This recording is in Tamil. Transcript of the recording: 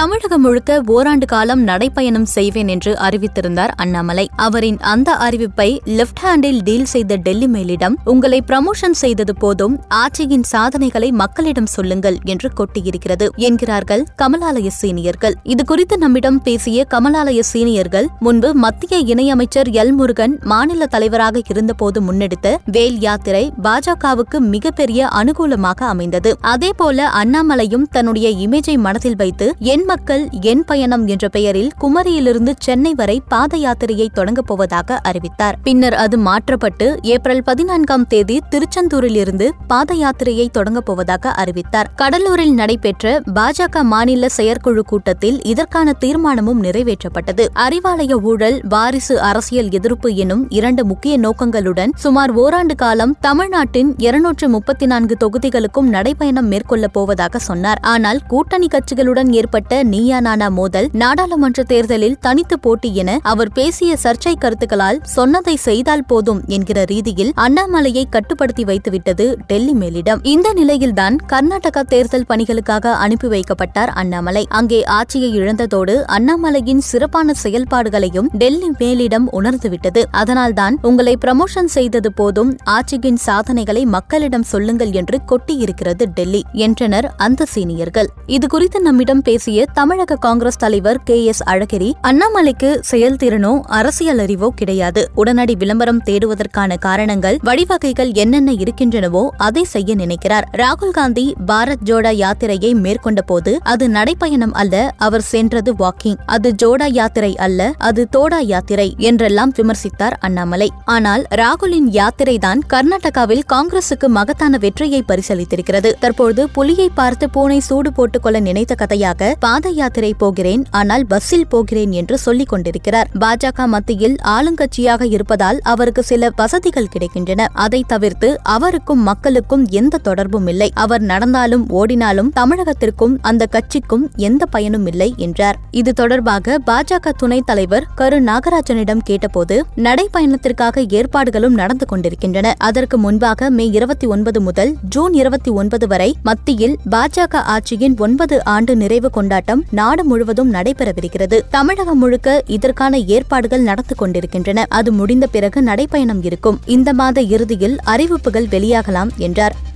தமிழகம் முழுக்க ஓராண்டு காலம் நடைப்பயணம் செய்வேன் என்று அறிவித்திருந்தார் அண்ணாமலை. அவரின் அந்த அறிவிப்பை லெப்ட் ஹேண்டில் டீல் செய்த டெல்லி மேலிடம் உங்களை ப்ரமோஷன் செய்தது போதும் ஆட்சியின் சாதனைகளை மக்களிடம் சொல்லுங்கள் என்று கொட்டியிருக்கிறது என்கிறார்கள் கமலாலய சீனியர்கள். இது குறித்து நம்மிடம் பேசிய கமலாலய சீனியர்கள் முன்பு மத்திய இணையமைச்சர் எல் முருகன் மாநில தலைவராக இருந்தபோது முன்னெடுத்த வேல் யாத்திரை பாஜகவுக்கு மிகப்பெரிய அனுகூலமாக அமைந்தது. அதேபோல அண்ணாமலையும் தன்னுடைய இமேஜை மனதில் வைத்து என் மக்கள் என் பயணம் என்ற பெயரில் குமரியிலிருந்து சென்னை வரை பாத யாத்திரையை தொடங்கப் போவதாக அறிவித்தார். பின்னர் அது மாற்றப்பட்டு ஏப்ரல் பதினான்காம் தேதி திருச்செந்தூரிலிருந்து பாத யாத்திரையை தொடங்கப் போவதாக அறிவித்தார். கடலூரில் நடைபெற்ற பாஜக மாநில செயற்குழு கூட்டத்தில் இதற்கான தீர்மானமும் நிறைவேற்றப்பட்டது. அறிவாலய ஊழல் வாரிசு அரசியல் எதிர்ப்பு எனும் இரண்டு முக்கிய நோக்கங்களுடன் சுமார் ஓராண்டு காலம் தமிழ்நாட்டின் இருநூற்று முப்பத்தி நான்கு தொகுதிகளுக்கும் நடைபயணம் மேற்கொள்ளப் போவதாக சொன்னார். ஆனால் கூட்டணி கட்சிகளுடன் ஏற்பட்ட நீயா நானா மோதல் நாடாளுமன்ற தேர்தலில் தனித்து போட்டி என அவர் பேசிய சர்ச்சை கருத்துக்களால் சொன்னதை செய்தால் போதும் என்கிற ரீதியில் அண்ணாமலையை கட்டுப்படுத்தி வைத்துவிட்டது டெல்லி மேலிடம். இந்த நிலையில்தான் கர்நாடகா தேர்தல் பணிகளுக்காக அனுப்பி வைக்கப்பட்டார் அண்ணாமலை. அங்கே ஆட்சியை இழந்ததோடு அண்ணாமலையின் சிறப்பான செயல்பாடுகளையும் டெல்லி மேலிடம் உணர்ந்துவிட்டது. அதனால்தான் உங்களை ப்ரமோஷன் செய்தது போதும் ஆட்சியின் சாதனைகளை மக்களிடம் சொல்லுங்கள் என்று கொட்டியிருக்கிறது டெல்லி என்றனர் அந்த சீனியர்கள். இதுகுறித்து நம்மிடம் பேசிய தமிழக காங்கிரஸ் தலைவர் கே எஸ் அழகிரி அண்ணாமலைக்கு செயல்திறனோ அரசியல் அறிவோ கிடையாது. உடனடி விளம்பரம் தேடுவதற்கான காரணங்கள் வழிவகைகள் என்னென்ன இருக்கின்றனவோ அதை செய்ய நினைக்கிறார். ராகுல் காந்தி பாரத் ஜோடா யாத்திரையை மேற்கொண்ட போது அது நடைப்பயணம் அல்ல அவர் சென்றது வாக்கிங். அது ஜோடா யாத்திரை அல்ல அது தோடா யாத்திரை என்றெல்லாம் விமர்சித்தார் அண்ணாமலை. ஆனால் ராகுலின் யாத்திரை தான் கர்நாடகாவில் காங்கிரசுக்கு மகத்தான வெற்றியை பரிசளித்திருக்கிறது. தற்போது புலியை பார்த்து பூனை சூடு போட்டுக் கொள்ள நினைத்த கதையாக பாத யாத்திரை போகிறேன் ஆனால் பஸ்ஸில் போகிறேன் என்று சொல்லிக் கொண்டிருக்கிறார். பாஜக மத்தியில் ஆளுங்கட்சியாக இருப்பதால் அவருக்கு சில வசதிகள் கிடைக்கின்றன. அதை தவிர்த்து அவருக்கும் மக்களுக்கும் எந்த தொடர்பும் இல்லை. அவர் நடந்தாலும் ஓடினாலும் தமிழகத்திற்கும் அந்த கட்சிக்கும் எந்த பயனும் இல்லை என்றார். இது தொடர்பாக பாஜக துணைத் தலைவர் கரு நாகராஜனிடம் கேட்டபோது நடைப்பயணத்திற்காக ஏற்பாடுகளும் நடந்து கொண்டிருக்கின்றன. அதற்கு முன்பாக மே இருபத்தி ஒன்பது முதல் ஜூன் இருபத்தி ஒன்பது வரை மத்தியில் பாஜக ஆட்சியின் ஒன்பது ஆண்டு நிறைவு கொண்டாட்டம் நாடு முழுவதும் நடைபெறவிருக்கிறது. தமிழகம் முழுக்க இதற்கான ஏற்பாடுகள் நடந்து கொண்டிருக்கின்றன. அது முடிந்த பிறகு நடைப்பயணம் இருக்கும். இந்த மாத இறுதியில் அறிவிப்புகள் வெளியாகலாம் என்றார்.